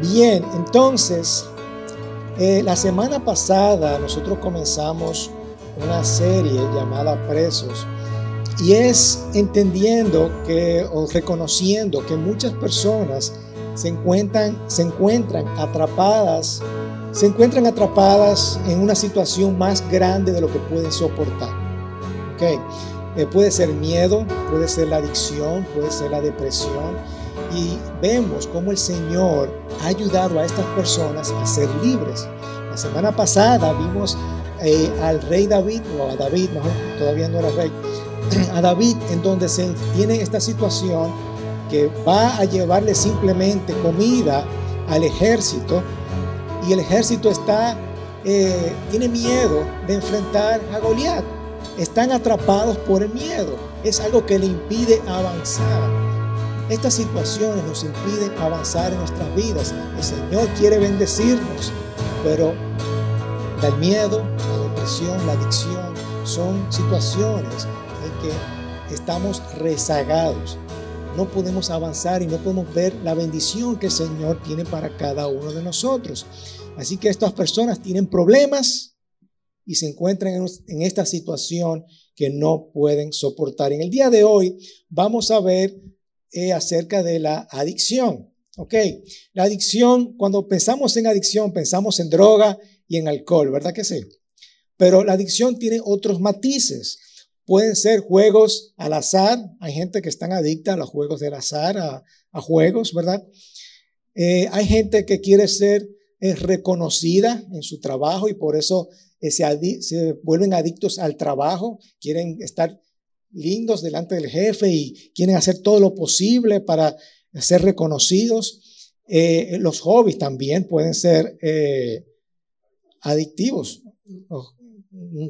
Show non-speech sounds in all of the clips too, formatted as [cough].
Bien, entonces, eh, la semana pasada nosotros comenzamos una serie llamada Presos y es entendiendo que o reconociendo que muchas personas se encuentran, se encuentran atrapadas, se encuentran atrapadas en una situación más grande de lo que pueden soportar. Eh, puede ser miedo, puede ser la adicción, puede ser la depresión. Y vemos cómo el Señor ha ayudado a estas personas a ser libres. La semana pasada vimos eh, al rey David, o a David, todavía no era rey, [clears throat] a David en donde se tiene esta situación que va a llevarle simplemente comida al ejército y el ejército está, eh, tiene miedo de enfrentar a Goliat. Están atrapados por el miedo. Es algo que le impide avanzar. Estas situaciones nos impiden avanzar en nuestras vidas. El Señor quiere bendecirnos, pero el miedo, la depresión, la adicción son situaciones en que estamos rezagados. No podemos avanzar y no podemos ver la bendición que el Señor tiene para cada uno de nosotros. Así que estas personas tienen problemas, y se encuentran en, esta situación que no pueden soportar. En el día de hoy vamos a ver eh, acerca de la adicción. ¿Ok? La adicción, cuando pensamos en adicción, pensamos en droga y en alcohol, ¿verdad que sí? Pero la adicción tiene otros matices. Pueden ser juegos al azar. Hay gente que están adicta a los juegos del azar, a, juegos, ¿verdad? Eh, hay gente que quiere ser eh, reconocida en su trabajo y por eso se, vuelven adictos al trabajo, quieren estar lindos delante del jefe y quieren hacer todo lo posible para ser reconocidos. Eh, los hobbies también pueden ser eh, adictivos.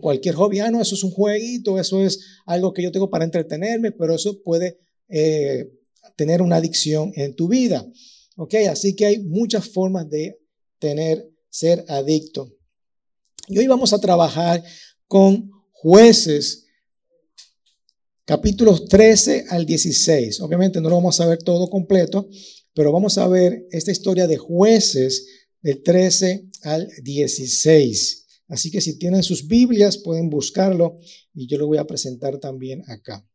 Cualquier hobby, ah, no, eso es un jueguito, eso es algo que yo tengo para entretenerme, pero eso puede eh, tener una adicción en tu vida. ¿Ok? Así que hay muchas formas de tener, ser adicto. Y hoy vamos a trabajar con jueces, capítulos 13 al 16. Obviamente no lo vamos a ver todo completo, pero vamos a ver esta historia de jueces del 13 al 16. Así que si tienen sus Biblias pueden buscarlo y yo lo voy a presentar también acá.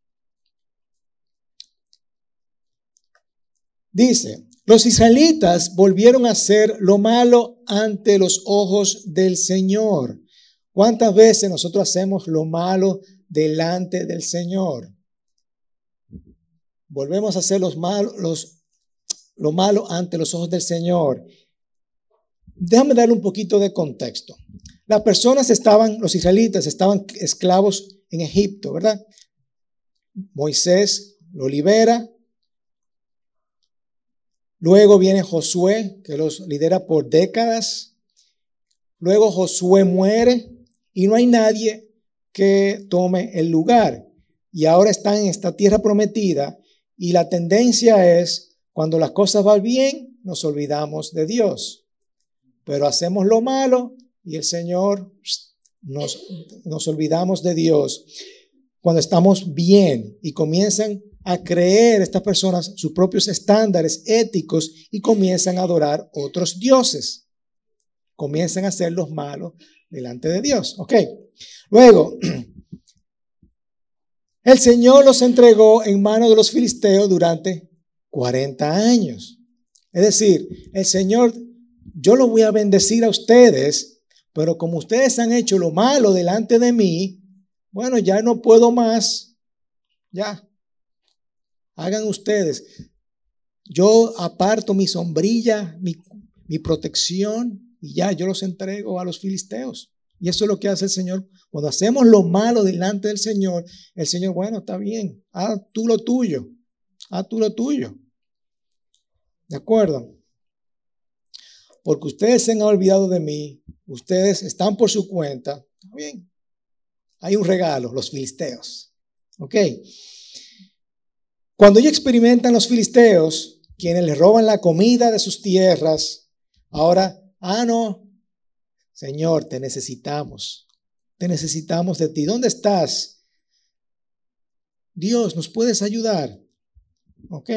Dice, los israelitas volvieron a hacer lo malo ante los ojos del Señor. ¿Cuántas veces nosotros hacemos lo malo delante del Señor? Volvemos a hacer los malos, lo malo ante los ojos del Señor. Déjame darle un poquito de contexto. Las personas estaban, los israelitas estaban esclavos en Egipto, ¿verdad? Moisés lo libera, Luego viene Josué, que los lidera por décadas. Luego Josué muere y no hay nadie que tome el lugar. Y ahora están en esta tierra prometida y la tendencia es, cuando las cosas van bien, nos olvidamos de Dios. Pero hacemos lo malo y el Señor nos, nos olvidamos de Dios. Cuando estamos bien y comienzan a creer estas personas sus propios estándares éticos y comienzan a adorar otros dioses. Comienzan a hacer los malos delante de Dios. Ok. Luego, [clears throat] el Señor los entregó en manos de los filisteos durante 40 años. Es decir, el Señor, yo lo voy a bendecir a ustedes, pero como ustedes han hecho lo malo delante de mí, bueno, ya no puedo más. Ya, hagan ustedes. Yo aparto mi sombrilla, mi, protección y ya yo los entrego a los filisteos. Y eso es lo que hace el Señor. Cuando hacemos lo malo delante del Señor, el Señor, bueno, está bien, haz tú lo tuyo, haz tú lo tuyo. ¿De acuerdo? Porque ustedes se han olvidado de mí, ustedes están por su cuenta, está bien. Hay un regalo, los filisteos. ¿Ok? Cuando ellos experimentan los filisteos, quienes les roban la comida de sus tierras, ahora, ah, no, Señor, te necesitamos, te necesitamos de ti. ¿Dónde estás? Dios, ¿nos puedes ayudar? Ok.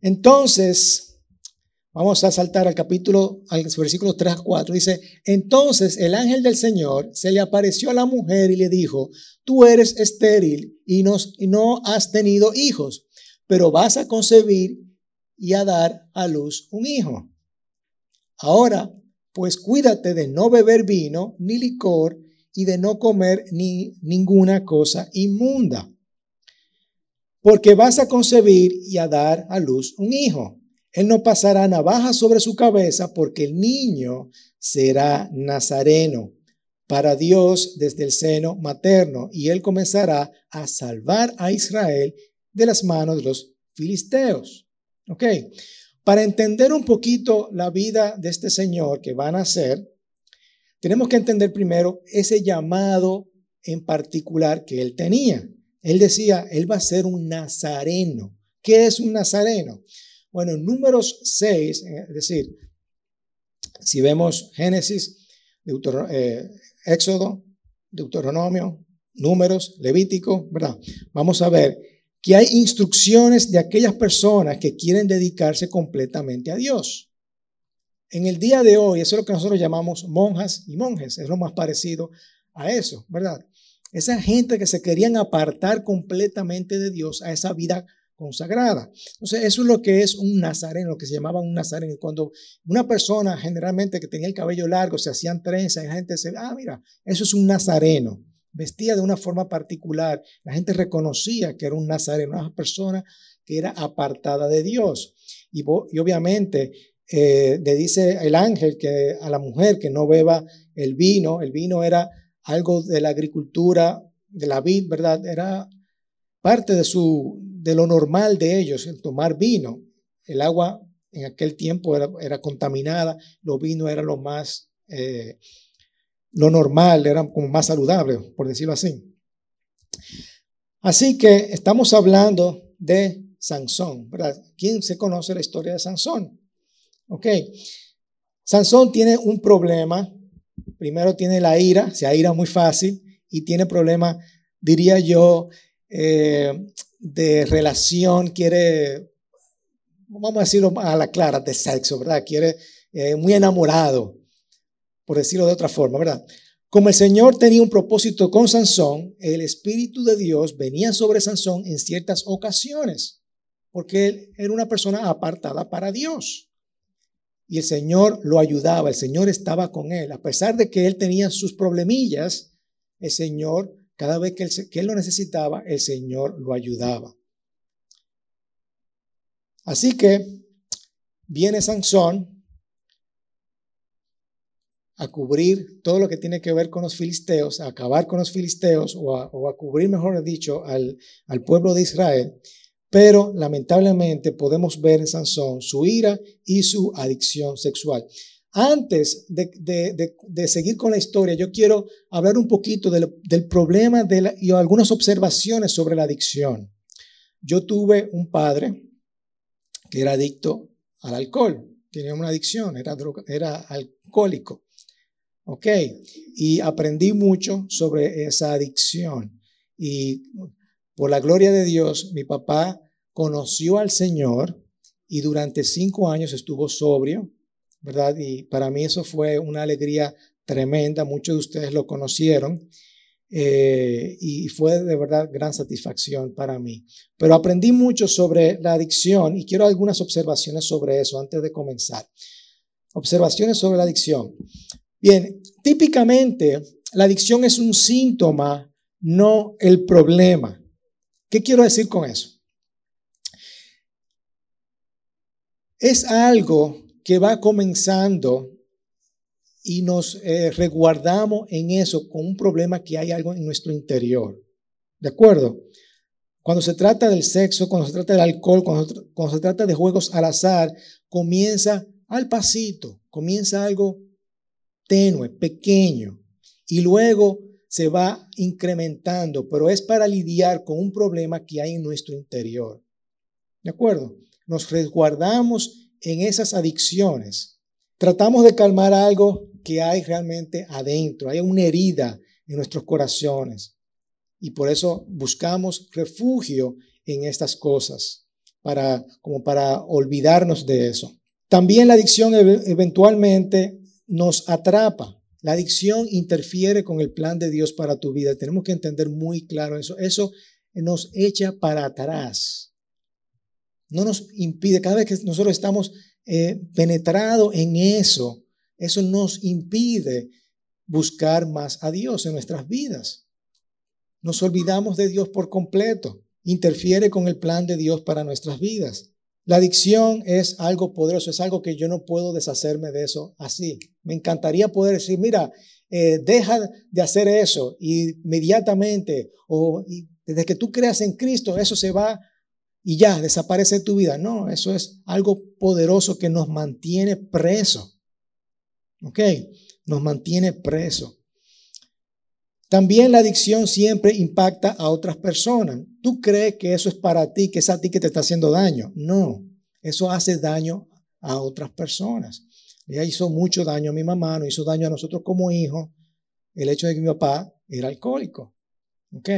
Entonces, Vamos a saltar al capítulo, al versículo 3 a 4. Dice, entonces el ángel del Señor se le apareció a la mujer y le dijo, tú eres estéril y y no has tenido hijos, pero vas a concebir y a dar a luz un hijo. Ahora, pues cuídate de no beber vino ni licor y de no comer ni ninguna cosa inmunda, porque vas a concebir y a dar a luz un hijo él no pasará navaja sobre su cabeza porque el niño será nazareno para Dios desde el seno materno y él comenzará a salvar a Israel de las manos de los filisteos. Ok, para entender un poquito la vida de este Señor que va a nacer, tenemos que entender primero ese llamado en particular que él tenía. Él decía, él va a ser un nazareno. ¿Qué es un nazareno? Bueno, en números 6, eh, es decir, si vemos Génesis, eh, Éxodo, Deuteronomio, Números, Levítico, ¿verdad? Vamos a ver que hay instrucciones de aquellas personas que quieren dedicarse completamente a Dios. En el día de hoy, eso es lo que nosotros llamamos monjas y monjes, es lo más parecido a eso, ¿verdad? Esa gente que se querían apartar completamente de Dios a esa vida consagrada. Entonces, eso es lo que es un nazareno, lo que se llamaba un nazareno. Cuando una persona generalmente que tenía el cabello largo, se hacían trenzas, la gente se, ah, mira, eso es un nazareno. Vestía de una forma particular. La gente reconocía que era un nazareno, una persona que era apartada de Dios. Y, obviamente eh, le dice el ángel que a la mujer que no beba el vino, el vino era algo de la agricultura, de la vid, ¿verdad? Era parte de su, de lo normal de ellos, el tomar vino. El agua en aquel tiempo era, contaminada, los vinos era lo más, eh, lo normal, era como más saludable, por decirlo así. Así que estamos hablando de Sansón, ¿verdad? ¿Quién se conoce la historia de Sansón? Ok. Sansón tiene un problema. Primero tiene la ira, se ira muy fácil y tiene problema, diría yo, eh, de relación, quiere, vamos a decirlo a la clara, de sexo, ¿verdad? Quiere, eh, muy enamorado, por decirlo de otra forma, ¿verdad? Como el Señor tenía un propósito con Sansón, el Espíritu de Dios venía sobre Sansón en ciertas ocasiones, porque él era una persona apartada para Dios. Y el Señor lo ayudaba, el Señor estaba con él. A pesar de que él tenía sus problemillas, el Señor cada vez que él, lo necesitaba, el Señor lo ayudaba. Así que viene Sansón a cubrir todo lo que tiene que ver con los filisteos, a acabar con los filisteos o a, cubrir, mejor dicho, al, pueblo de Israel. Pero lamentablemente podemos ver en Sansón su ira y su adicción sexual. Antes de, seguir con la historia, yo quiero hablar un poquito del, problema y algunas observaciones sobre la adicción. Yo tuve un padre que era adicto al alcohol, tenía una adicción, era alcohólico. ¿Ok? Y aprendí mucho sobre esa adicción. Y por la gloria de Dios, mi papá conoció al Señor y durante cinco años estuvo sobrio ¿verdad? Y para mí eso fue una alegría tremenda, muchos de ustedes lo conocieron eh, y fue de verdad gran satisfacción para mí. Pero aprendí mucho sobre la adicción y quiero algunas observaciones sobre eso antes de comenzar. Observaciones sobre la adicción. Bien, típicamente la adicción es un síntoma, no el problema. ¿Qué quiero decir con eso? Es algo que va comenzando y nos eh, resguardamos en eso con un problema que hay algo en nuestro interior. ¿De acuerdo? Cuando se trata del sexo, cuando se trata del alcohol, cuando, cuando se trata de juegos al azar, comienza al pasito, comienza algo tenue, pequeño, y luego se va incrementando, pero es para lidiar con un problema que hay en nuestro interior. ¿De acuerdo? Nos resguardamos en esas adicciones, tratamos de calmar algo que hay realmente adentro, hay una herida en nuestros corazones. Y por eso buscamos refugio en estas cosas, para, como para olvidarnos de eso. También la adicción eventualmente nos atrapa. La adicción interfiere con el plan de Dios para tu vida. Tenemos que entender muy claro eso. Eso nos echa para atrás. No nos impide, cada vez que nosotros estamos eh, penetrados en eso, eso nos impide buscar más a Dios en nuestras vidas. Nos olvidamos de Dios por completo. Interfiere con el plan de Dios para nuestras vidas. La adicción es algo poderoso, es algo que yo no puedo deshacerme de eso así. Me encantaría poder decir, mira, eh, deja de hacer eso inmediatamente o desde que tú creas en Cristo, eso se va y ya, desaparece de tu vida. No, eso es algo poderoso que nos mantiene preso. ¿Ok? Nos mantiene preso. También la adicción siempre impacta a otras personas. Tú crees que eso es para ti, que es a ti que te está haciendo daño. No, eso hace daño a otras personas. Ella hizo mucho daño a mi mamá, nos hizo daño a nosotros como hijos, el hecho de que mi papá era alcohólico. ¿Ok?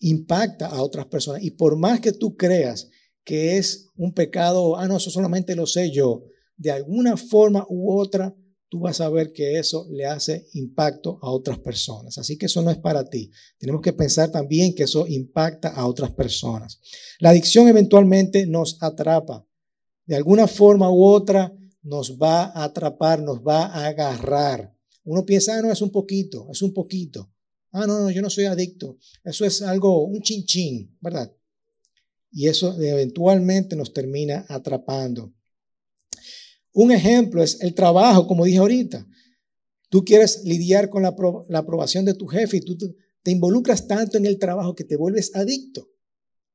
Impacta a otras personas. Y por más que tú creas que es un pecado, ah, no, eso solamente lo sé yo, de alguna forma u otra tú vas a ver que eso le hace impacto a otras personas. Así que eso no es para ti. Tenemos que pensar también que eso impacta a otras personas. La adicción eventualmente nos atrapa. De alguna forma u otra nos va a atrapar, nos va a agarrar. Uno piensa, ah, no, es un poquito, es un poquito. Ah, no, no, yo no soy adicto. Eso es algo, un chinchín, ¿verdad? Y eso eventualmente nos termina atrapando. Un ejemplo es el trabajo, como dije ahorita. Tú quieres lidiar con la, aprobación de tu jefe y tú te involucras tanto en el trabajo que te vuelves adicto.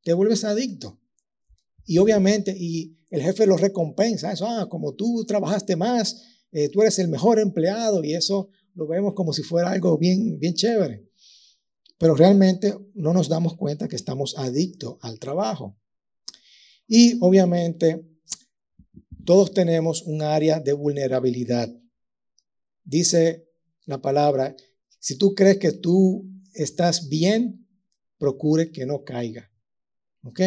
Te vuelves adicto. Y obviamente, y el jefe lo recompensa. Eso, ah, como tú trabajaste más, eh, tú eres el mejor empleado y eso lo vemos como si fuera algo bien, bien chévere. Pero realmente no nos damos cuenta que estamos adictos al trabajo. Y obviamente todos tenemos un área de vulnerabilidad. Dice la palabra, si tú crees que tú estás bien, procure que no caiga. ¿Ok?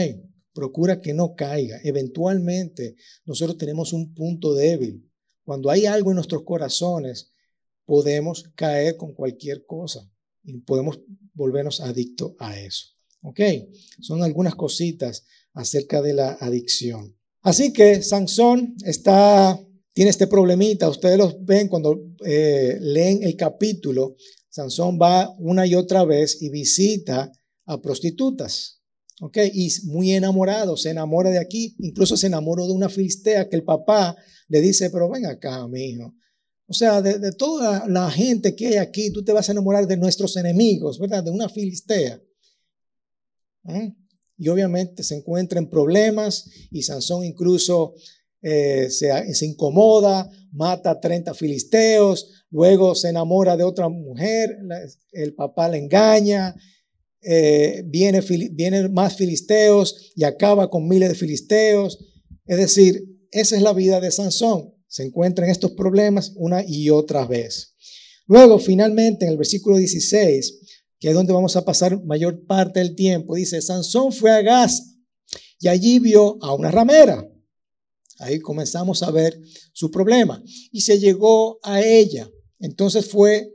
Procura que no caiga. Eventualmente nosotros tenemos un punto débil. Cuando hay algo en nuestros corazones, podemos caer con cualquier cosa y podemos volvernos adictos a eso. ¿Ok? Son algunas cositas acerca de la adicción. Así que Sansón tiene este problemita. Ustedes lo ven cuando eh, leen el capítulo. Sansón va una y otra vez y visita a prostitutas. ¿Ok? Y muy enamorado, se enamora de aquí. Incluso se enamoró de una filistea que el papá le dice, pero ven acá, mi hijo. O sea, de, toda la gente que hay aquí, tú te vas a enamorar de nuestros enemigos, ¿verdad? De una filistea. ¿Eh? Y obviamente se encuentra en problemas y Sansón incluso eh, se, incomoda, mata a 30 filisteos, luego se enamora de otra mujer, el papá le engaña, eh, viene, vienen más filisteos y acaba con miles de filisteos. Es decir, esa es la vida de Sansón. Se encuentra en estos problemas una y otra vez. Luego, finalmente, en el versículo 16, que es donde vamos a pasar mayor parte del tiempo, dice, Sansón fue a Gaza y allí vio a una ramera. Ahí comenzamos a ver su problema. Y se llegó a ella. Entonces fue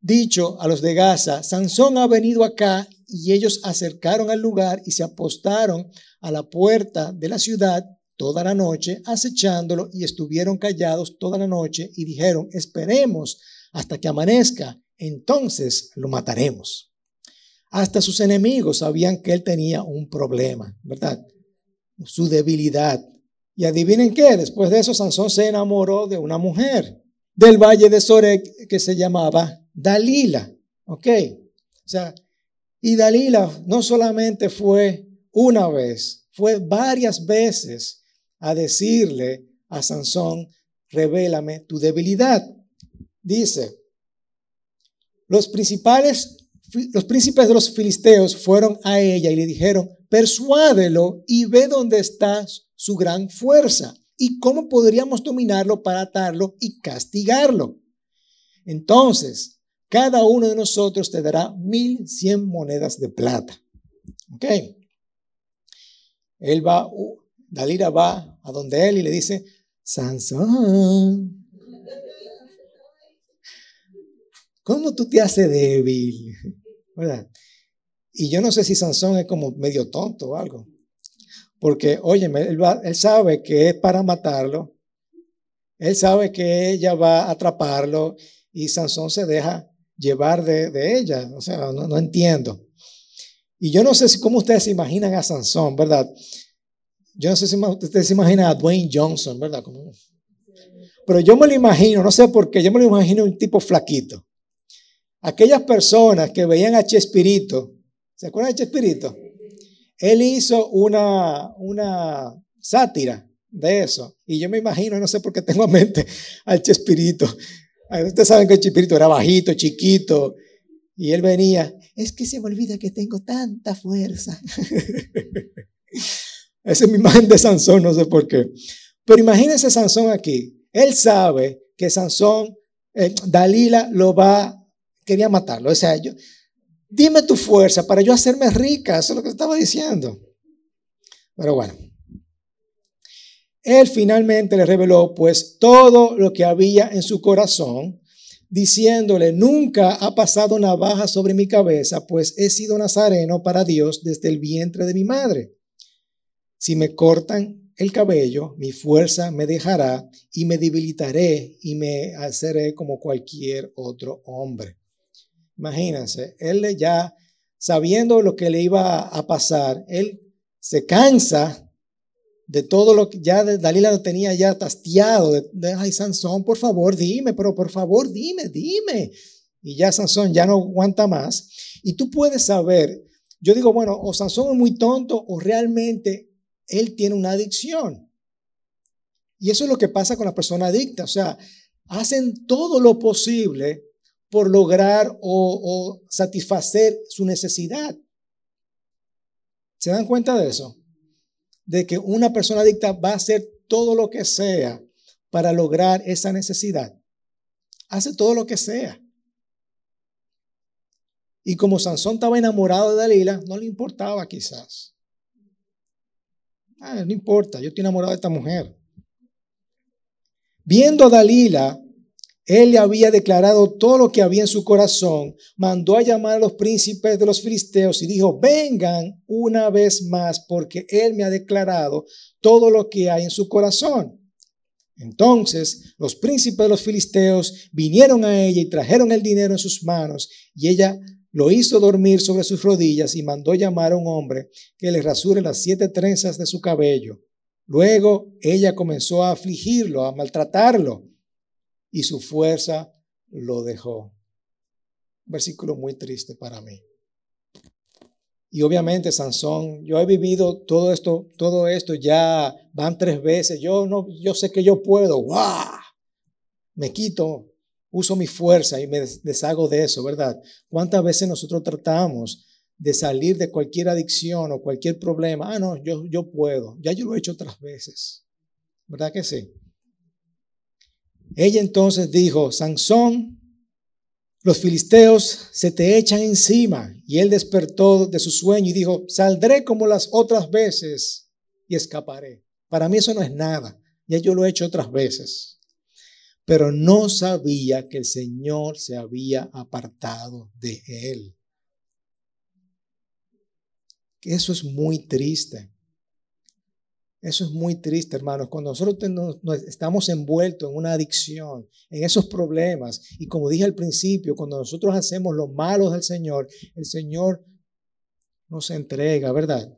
dicho a los de Gaza, Sansón ha venido acá y ellos acercaron al lugar y se apostaron a la puerta de la ciudad toda la noche, acechándolo y estuvieron callados toda la noche y dijeron, esperemos hasta que amanezca entonces lo mataremos. Hasta sus enemigos sabían que él tenía un problema, ¿verdad? Su debilidad. Y adivinen qué, después de eso Sansón se enamoró de una mujer del valle de Sorek que se llamaba Dalila, ¿ok? O sea, y Dalila no solamente fue una vez, fue varias veces a decirle a Sansón, revélame tu debilidad. Dice, los principales, los príncipes de los filisteos fueron a ella y le dijeron, persuádelo y ve dónde está su gran fuerza y cómo podríamos dominarlo para atarlo y castigarlo. Entonces, cada uno de nosotros te dará mil cien monedas de plata. ¿Ok? Él va, Dalila va a donde él y le dice, Sansón, ¿cómo tú te haces débil? [laughs] ¿Verdad? Y yo no sé si Sansón es como medio tonto o algo. Porque, oye, él, sabe que es para matarlo. Él sabe que ella va a atraparlo y Sansón se deja llevar de, ella. O sea, no, entiendo. Y yo no sé cómo ustedes se imaginan a Sansón, ¿verdad? Yo no sé si ustedes se imaginan a Dwayne Johnson, ¿verdad? pero yo me lo imagino, no sé por qué, yo me lo imagino un tipo flaquito. Aquellas personas que veían a Chespirito, ¿se acuerdan de Chespirito? Él hizo una, una sátira de eso. Y yo me imagino, no sé por qué tengo en mente al Chespirito Ustedes saben que el Chespirito era bajito, chiquito, y él venía, es que se me olvida que tengo tanta fuerza. [laughs] Esa es mi imagen de Sansón, no sé por qué. Pero imagínense Sansón aquí. Él sabe que Sansón, eh, Dalila lo va, quería matarlo. O sea, yo, dime tu fuerza para yo hacerme rica. Eso es lo que estaba diciendo. Pero bueno. Él finalmente le reveló pues todo lo que había en su corazón, diciéndole, nunca ha pasado navaja sobre mi cabeza, pues he sido nazareno para Dios desde el vientre de mi madre. Si me cortan el cabello, mi fuerza me dejará y me debilitaré y me haceré como cualquier otro hombre. Imagínense, él ya sabiendo lo que le iba a pasar, él se cansa de todo lo que ya Dalila lo tenía ya tastiado, de, ay Sansón, por favor, dime, pero por favor, dime, dime. Y ya Sansón ya no aguanta más. Y tú puedes saber, yo digo, bueno, o Sansón es muy tonto o realmente él tiene una adicción. Y eso es lo que pasa con la persona adicta, o sea, hacen todo lo posible por lograr o, satisfacer su necesidad. ¿Se dan cuenta de eso? de que una persona adicta va a hacer todo lo que sea para lograr esa necesidad. Hace todo lo que sea. Y como Sansón estaba enamorado de Dalila, no le importaba quizás. Ah, no importa, yo estoy enamorado de esta mujer. Viendo a Dalila él le había declarado todo lo que había en su corazón, mandó a llamar a los príncipes de los filisteos y dijo, vengan una vez más porque él me ha declarado todo lo que hay en su corazón. Entonces los príncipes de los filisteos vinieron a ella y trajeron el dinero en sus manos y ella lo hizo dormir sobre sus rodillas y mandó llamar a un hombre que le rasure las siete trenzas de su cabello. Luego ella comenzó a afligirlo, a maltratarlo y su fuerza lo dejó. Versículo muy triste para mí. Y obviamente Sansón, yo he vivido todo esto, todo esto ya van tres veces. Yo no, yo sé que yo puedo. ¡Wow! Me quito, uso mi fuerza y me deshago de eso, ¿verdad? ¿Cuántas veces nosotros tratamos de salir de cualquier adicción o cualquier problema? Ah, no, yo, yo puedo. Ya yo lo he hecho otras veces. ¿Verdad que sí? Ella entonces dijo, Sansón, los filisteos se te echan encima. Y él despertó de su sueño y dijo, saldré como las otras veces y escaparé. Para mí eso no es nada. Ya yo lo he hecho otras veces. Pero no sabía que el Señor se había apartado de él. Eso es muy triste. Eso es muy triste, hermanos. Cuando nosotros estamos envueltos en una adicción, en esos problemas, y como dije al principio, cuando nosotros hacemos lo malo del Señor, el Señor nos entrega, ¿verdad?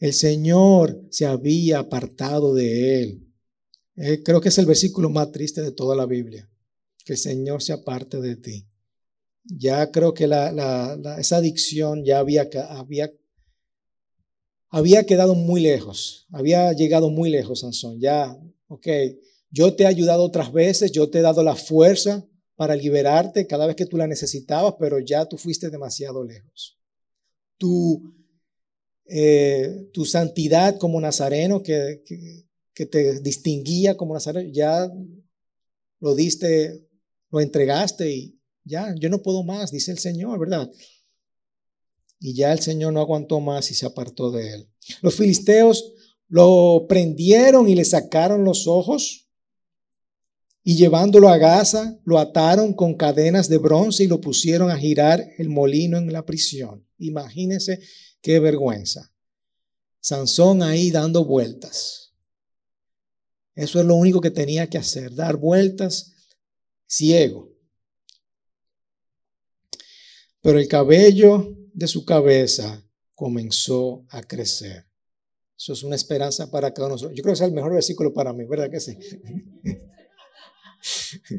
El Señor se había apartado de él. Eh, creo que es el versículo más triste de toda la Biblia, que el Señor se aparte de ti. Ya creo que esa adicción ya había, había había quedado muy lejos, había llegado muy lejos, Sansón. Ya, ok, yo te he ayudado otras veces, yo te he dado la fuerza para liberarte cada vez que tú la necesitabas, pero ya tú fuiste demasiado lejos. Tu, eh, tu santidad como nazareno que, que te distinguía como nazareno, ya lo diste, lo entregaste y ya, yo no puedo más, dice el Señor, ¿verdad? Y ya el Señor no aguantó más y se apartó de él. Los filisteos lo prendieron y le sacaron los ojos y llevándolo a Gaza, lo ataron con cadenas de bronce y lo pusieron a girar el molino en la prisión. Imagínense qué vergüenza. Sansón ahí dando vueltas. Eso es lo único que tenía que hacer, dar vueltas ciego. Pero el cabello de su cabeza comenzó a crecer. Eso es una esperanza para cada uno. Yo creo que es el mejor versículo para mí, ¿verdad que sí? [laughs]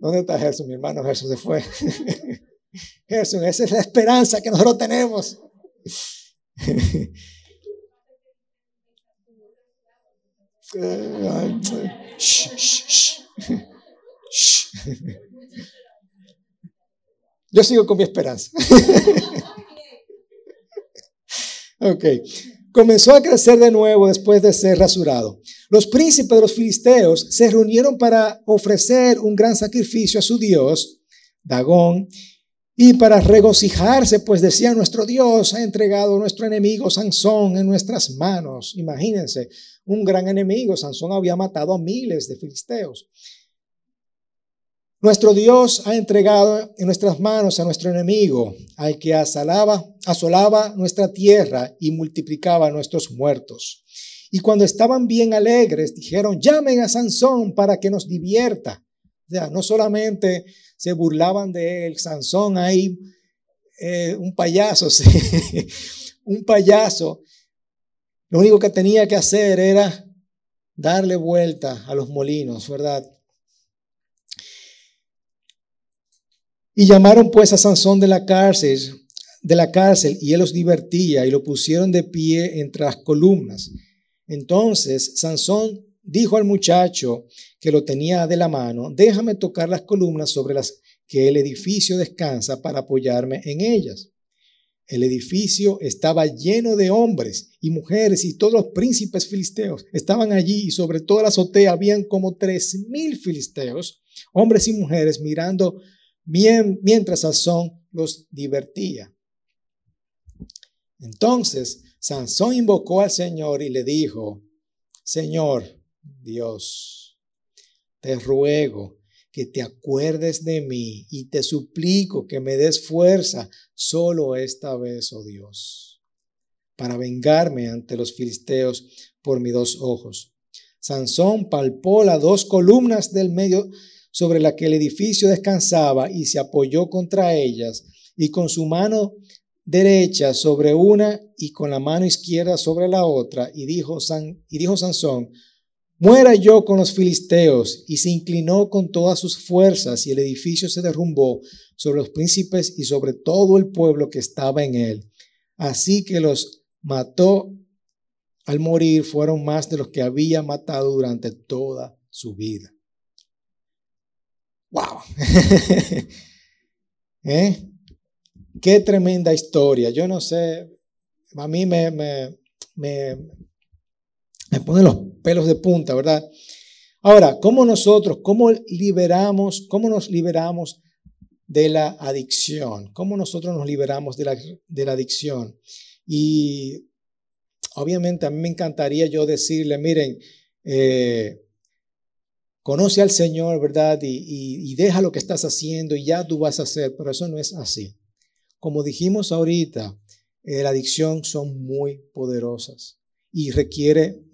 ¿Dónde está Jesús? Mi hermano Jesús se fue. [laughs] Jesús, esa es la esperanza que nosotros tenemos. [laughs] Yo sigo con mi esperanza. [laughs] ok. Comenzó a crecer de nuevo después de ser rasurado. Los príncipes de los filisteos se reunieron para ofrecer un gran sacrificio a su Dios, Dagón, y para regocijarse, pues decía nuestro Dios ha entregado a nuestro enemigo Sansón en nuestras manos. Imagínense, un gran enemigo, Sansón había matado a miles de filisteos. Nuestro Dios ha entregado en nuestras manos a nuestro enemigo, al que asolaba, asolaba nuestra tierra y multiplicaba nuestros muertos. Y cuando estaban bien alegres, dijeron, llamen a Sansón para que nos divierta. O sea, no solamente se burlaban de él, Sansón ahí, eh, un payaso, [laughs] un payaso. Lo único que tenía que hacer era darle vuelta a los molinos, ¿verdad? Y llamaron pues a Sansón de la cárcel, de la cárcel, y él los divertía y lo pusieron de pie entre las columnas. Entonces Sansón dijo al muchacho que lo tenía de la mano, déjame tocar las columnas sobre las que el edificio descansa para apoyarme en ellas. El edificio estaba lleno de hombres y mujeres y todos los príncipes filisteos estaban allí y sobre toda la azotea habían como tres mil filisteos, hombres y mujeres mirando mientras Sansón los divertía. Entonces Sansón invocó al Señor y le dijo, Señor Dios, te ruego que te acuerdes de mí y te suplico que me des fuerza solo esta vez, oh Dios, para vengarme ante los filisteos por mis dos ojos. Sansón palpó las dos columnas del medio sobre la que el edificio descansaba y se apoyó contra ellas, y con su mano derecha sobre una y con la mano izquierda sobre la otra, y dijo, San, y dijo Sansón, muera yo con los filisteos, y se inclinó con todas sus fuerzas, y el edificio se derrumbó sobre los príncipes y sobre todo el pueblo que estaba en él. Así que los mató al morir fueron más de los que había matado durante toda su vida. ¡Wow! [laughs] ¿Eh? Qué tremenda historia. Yo no sé, a mí me, me, me, me ponen los pelos de punta, ¿verdad? Ahora, ¿cómo nosotros, cómo liberamos, cómo nos liberamos de la adicción? ¿Cómo nosotros nos liberamos de la, de la adicción? Y obviamente a mí me encantaría yo decirle, miren, eh, conoce al Señor, ¿verdad? Y, deja lo que estás haciendo y ya tú vas a hacer, pero eso no es así. Como dijimos ahorita, eh, la adicción son muy poderosas y requiere,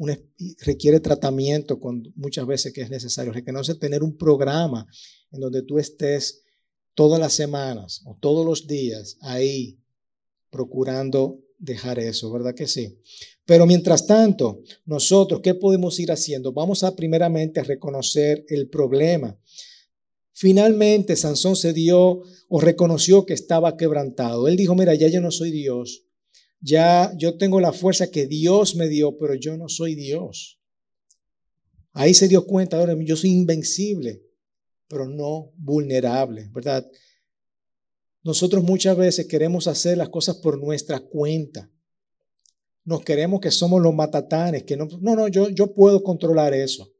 requiere tratamiento con, muchas veces que es necesario. Reconoce tener un programa en donde tú estés todas las semanas o todos los días ahí procurando dejar eso, ¿verdad que sí? Pero mientras tanto, nosotros, ¿qué podemos ir haciendo? Vamos a primeramente reconocer el problema. Finalmente, Sansón se dio o reconoció que estaba quebrantado. Él dijo, mira, ya yo no soy Dios. Ya yo tengo la fuerza que Dios me dio, pero yo no soy Dios. Ahí se dio cuenta, ahora yo soy invencible, pero no vulnerable, ¿verdad? Nosotros muchas veces queremos hacer las cosas por nuestra cuenta. Nos queremos que somos los matatanes, que no, no, no, yo, yo puedo controlar eso.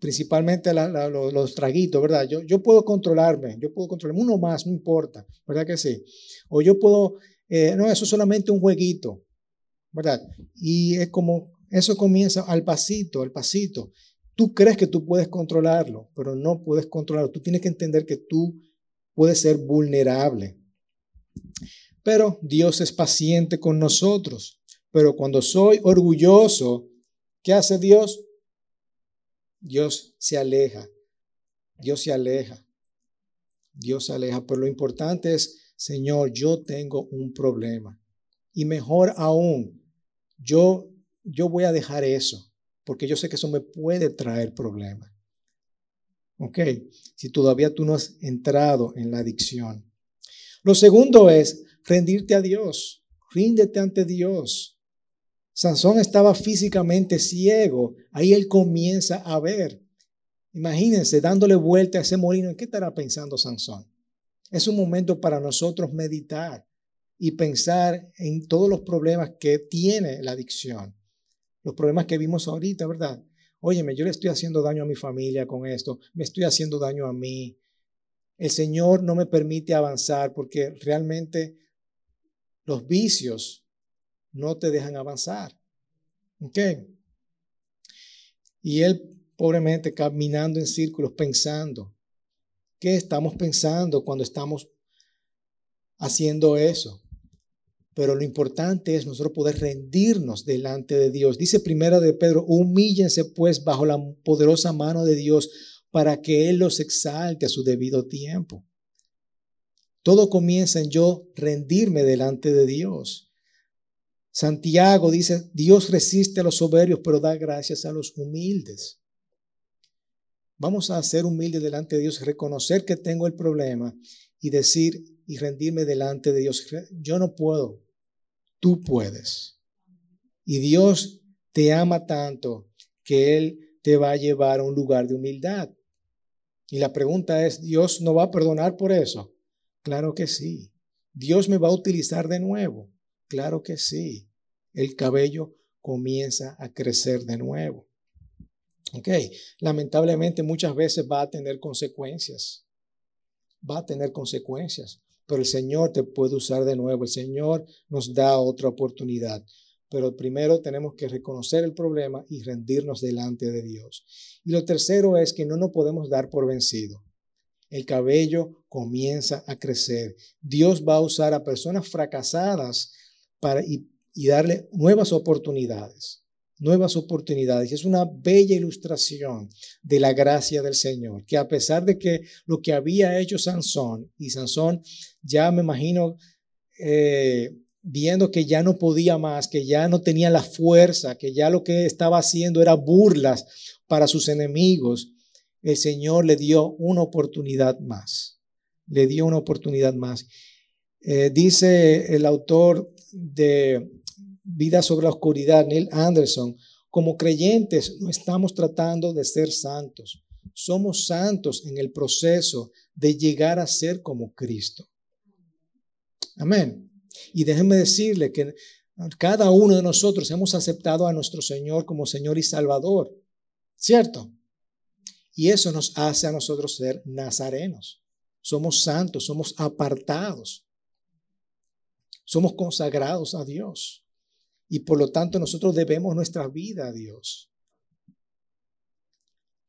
Principalmente los, traguitos, ¿verdad? Yo, yo puedo controlarme, yo puedo controlarme, uno más, no importa, ¿verdad que sí? O yo puedo, eh, no, eso es solamente un jueguito. ¿verdad? Y es como, eso comienza al pasito, al pasito. Tú crees que tú puedes controlarlo, pero no puedes controlarlo. Tú tienes que entender que tú puedes ser vulnerable. Pero Dios es paciente con nosotros. Pero cuando soy orgulloso, ¿qué hace Dios? Dios se aleja. Dios se aleja. Dios se aleja. Pero lo importante es, Señor, yo tengo un problema. Y mejor aún, yo, yo voy a dejar eso, porque yo sé que eso me puede traer problemas. ¿Ok? Si todavía tú no has entrado en la adicción. Lo segundo es rendirte a Dios. Ríndete ante Dios. Sansón estaba físicamente ciego. Ahí él comienza a ver. Imagínense dándole vuelta a ese molino. ¿En qué estará pensando Sansón? Es un momento para nosotros meditar y pensar en todos los problemas que tiene la adicción. Los problemas que vimos ahorita, ¿verdad? Óyeme, yo le estoy haciendo daño a mi familia con esto, me estoy haciendo daño a mí. El Señor no me permite avanzar porque realmente los vicios no te dejan avanzar. ¿Ok? Y él, pobremente, caminando en círculos, pensando. ¿Qué estamos pensando cuando estamos haciendo eso? Pero lo importante es nosotros poder rendirnos delante de Dios. Dice primera de Pedro, humíllense pues bajo la poderosa mano de Dios para que Él los exalte a su debido tiempo. Todo comienza en yo rendirme delante de Dios. Santiago dice, Dios resiste a los soberbios, pero da gracias a los humildes. Vamos a ser humildes delante de Dios, reconocer que tengo el problema y decir y rendirme delante de Dios. Yo no puedo, tú puedes. Y Dios te ama tanto que Él te va a llevar a un lugar de humildad. Y la pregunta es, ¿Dios no va a perdonar por eso? Claro que sí. ¿Dios me va a utilizar de nuevo? Claro que sí. El cabello comienza a crecer de nuevo. Ok, lamentablemente muchas veces va a tener consecuencias. Va a tener consecuencias pero el Señor te puede usar de nuevo, el Señor nos da otra oportunidad. Pero primero tenemos que reconocer el problema y rendirnos delante de Dios. Y lo tercero es que no nos podemos dar por vencido. El cabello comienza a crecer. Dios va a usar a personas fracasadas para, y, y darle nuevas oportunidades nuevas oportunidades. Es una bella ilustración de la gracia del Señor, que a pesar de que lo que había hecho Sansón, y Sansón ya me imagino eh, viendo que ya no podía más, que ya no tenía la fuerza, que ya lo que estaba haciendo era burlas para sus enemigos, el Señor le dio una oportunidad más, le dio una oportunidad más. Eh, dice el autor de Vida sobre la Oscuridad, Neil Anderson, como creyentes no estamos tratando de ser santos. Somos santos en el proceso de llegar a ser como Cristo. Amén. Y déjenme decirle que cada uno de nosotros hemos aceptado a nuestro Señor como Señor y Salvador. ¿Cierto? Y eso nos hace a nosotros ser nazarenos. Somos santos, somos apartados. Somos consagrados a Dios y por lo tanto nosotros debemos nuestra vida a Dios.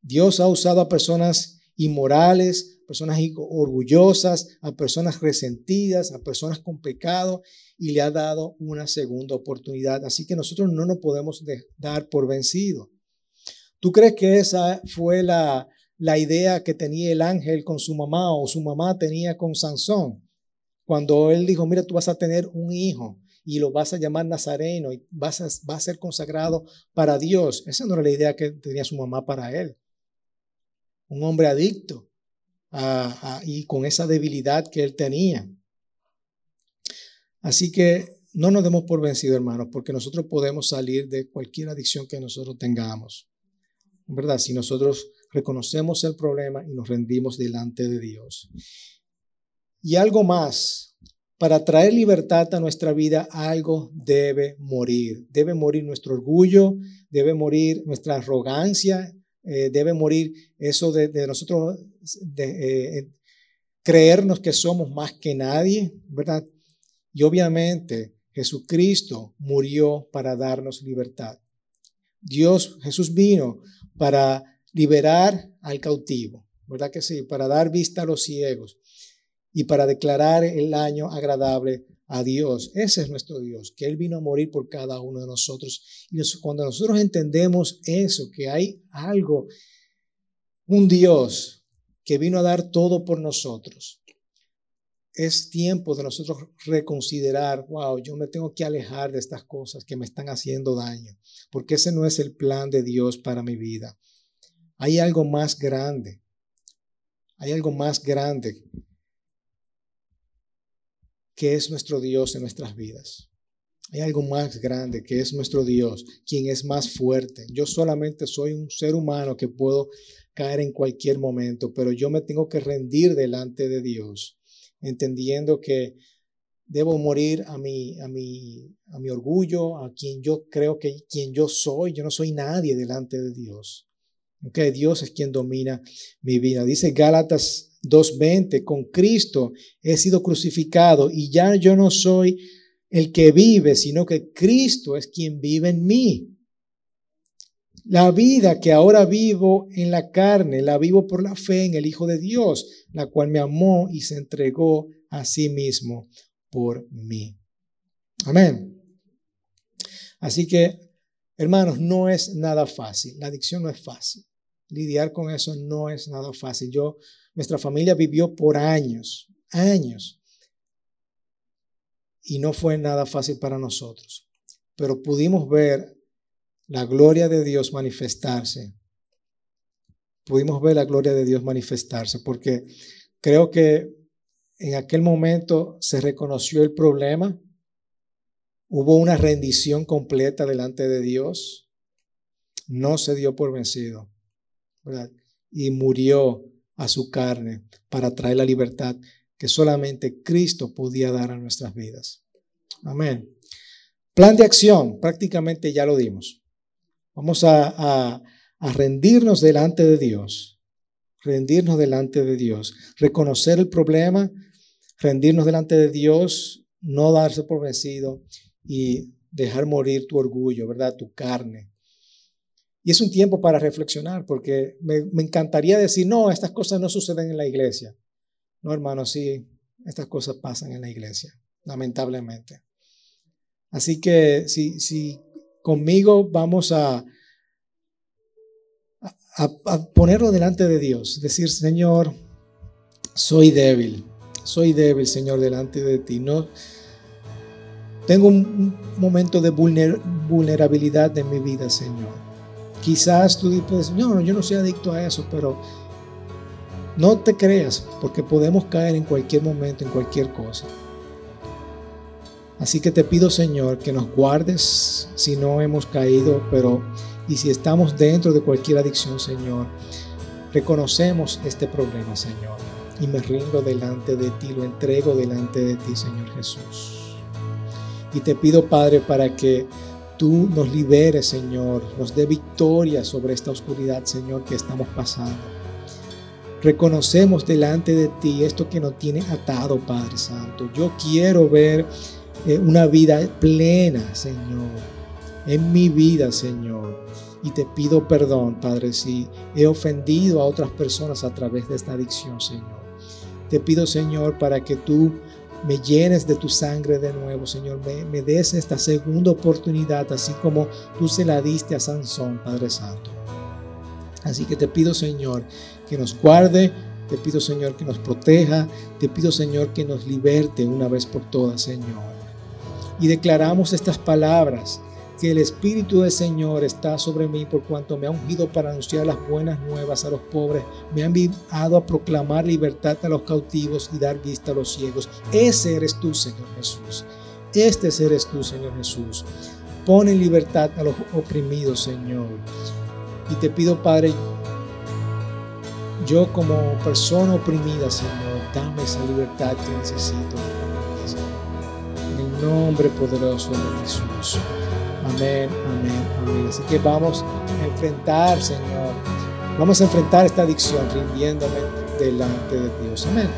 Dios ha usado a personas inmorales, personas orgullosas, a personas resentidas, a personas con pecado y le ha dado una segunda oportunidad. Así que nosotros no nos podemos dar por vencido. ¿Tú crees que esa fue la, la idea que tenía el ángel con su mamá o su mamá tenía con Sansón? Cuando él dijo, mira, tú vas a tener un hijo y lo vas a llamar Nazareno y vas a, va a ser consagrado para Dios. Esa no era la idea que tenía su mamá para él. Un hombre adicto y con esa debilidad que él tenía. Así que no nos demos por vencidos, hermanos, porque nosotros podemos salir de cualquier adicción que nosotros tengamos. ¿Verdad? Si nosotros reconocemos el problema y nos rendimos delante de Dios. Y algo más, para traer libertad a nuestra vida, algo debe morir. Debe morir nuestro orgullo, debe morir nuestra arrogancia, eh, debe morir eso de, nosotros de, eh, creernos que somos más que nadie, ¿verdad? Y obviamente Jesucristo murió para darnos libertad. Dios, Jesús vino para liberar al cautivo, ¿verdad que sí? Para dar vista a los ciegos y para declarar el año agradable a Dios. Ese es nuestro Dios, que Él vino a morir por cada uno de nosotros. Y cuando nosotros entendemos eso, que hay algo, un Dios que vino a dar todo por nosotros, es tiempo de nosotros reconsiderar, wow, yo me tengo que alejar de estas cosas que me están haciendo daño, porque ese no es el plan de Dios para mi vida. Hay algo más grande, hay algo más grande que es nuestro Dios en nuestras vidas. Hay algo más grande que es nuestro Dios, quien es más fuerte. Yo solamente soy un ser humano que puedo caer en cualquier momento, pero yo me tengo que rendir delante de Dios entendiendo que debo morir a mi, a mi, a mi orgullo, a quien yo creo que quien yo soy. Yo no soy nadie delante de Dios. Okay, Dios es quien domina mi vida. Dice Gálatas 2.20, con Cristo he sido crucificado y ya yo no soy el que vive, sino que Cristo es quien vive en mí. La vida que ahora vivo en la carne, la vivo por la fe en el Hijo de Dios, la cual me amó y se entregó a sí mismo por mí. Amén. Así que, hermanos, no es nada fácil. La adicción no es fácil. Lidiar con eso no es nada fácil. Yo, nuestra familia vivió por años, años. Y no fue nada fácil para nosotros. Pero pudimos ver la gloria de Dios manifestarse. Pudimos ver la gloria de Dios manifestarse porque creo que en aquel momento se reconoció el problema, hubo una rendición completa delante de Dios, no se dio por vencido y murió a su carne para traer la libertad que solamente Cristo podía dar a nuestras vidas. Amén. Plan de acción, prácticamente ya lo dimos. Vamos a, rendirnos delante de Dios, rendirnos delante de Dios, reconocer el problema, rendirnos delante de Dios, no darse por vencido y dejar morir tu orgullo, ¿verdad? Tu carne. Y es un tiempo para reflexionar, porque me, encantaría decir, no, estas cosas no suceden en la iglesia. No, hermano, sí, estas cosas pasan en la iglesia, lamentablemente. Así que si, si conmigo vamos a, a, ponerlo delante de Dios, decir, Señor, soy débil, soy débil, Señor, delante de ti. No, tengo un, momento de vulnerabilidad en mi vida, Señor. Quizás tú dices, no, yo no soy adicto a eso, pero no te creas, porque podemos caer en cualquier momento, en cualquier cosa. Así que te pido, Señor, que nos guardes si no hemos caído, pero y si estamos dentro de cualquier adicción, Señor, reconocemos este problema, Señor, y me rindo delante de ti, lo entrego delante de ti, Señor Jesús. Y te pido, Padre, para que tú nos liberes, Señor, nos dé victoria sobre esta oscuridad, Señor, que estamos pasando. Reconocemos delante de ti esto que nos tiene atado, Padre Santo. Yo quiero ver eh, una vida plena, Señor, en mi vida, Señor. Y te pido perdón, Padre, si he ofendido a otras personas a través de esta adicción, Señor. Te pido, Señor, para que tú me llenes de tu sangre de nuevo, Señor. Me, me des esta segunda oportunidad, así como tú se la diste a Sansón, Padre Santo. Así que te pido, Señor, que nos guarde, te pido, Señor, que nos proteja, te pido, Señor, que nos liberte una vez por todas, Señor y declaramos estas palabras, que el Espíritu del Señor está sobre mí por cuanto me ha ungido para anunciar las buenas nuevas a los pobres, me ha enviado a proclamar libertad a los cautivos y dar vista a los ciegos. Ese eres tú, Señor Jesús. Este eres tú, Señor Jesús. Pon en libertad a los oprimidos, Señor. Y te pido, Padre, yo como persona oprimida, Señor, dame esa libertad que necesito nombre poderoso de Jesús. Amén, amén, amén. Así que vamos a enfrentar, Señor. Vamos a enfrentar esta adicción rindiéndome delante de Dios. Amén.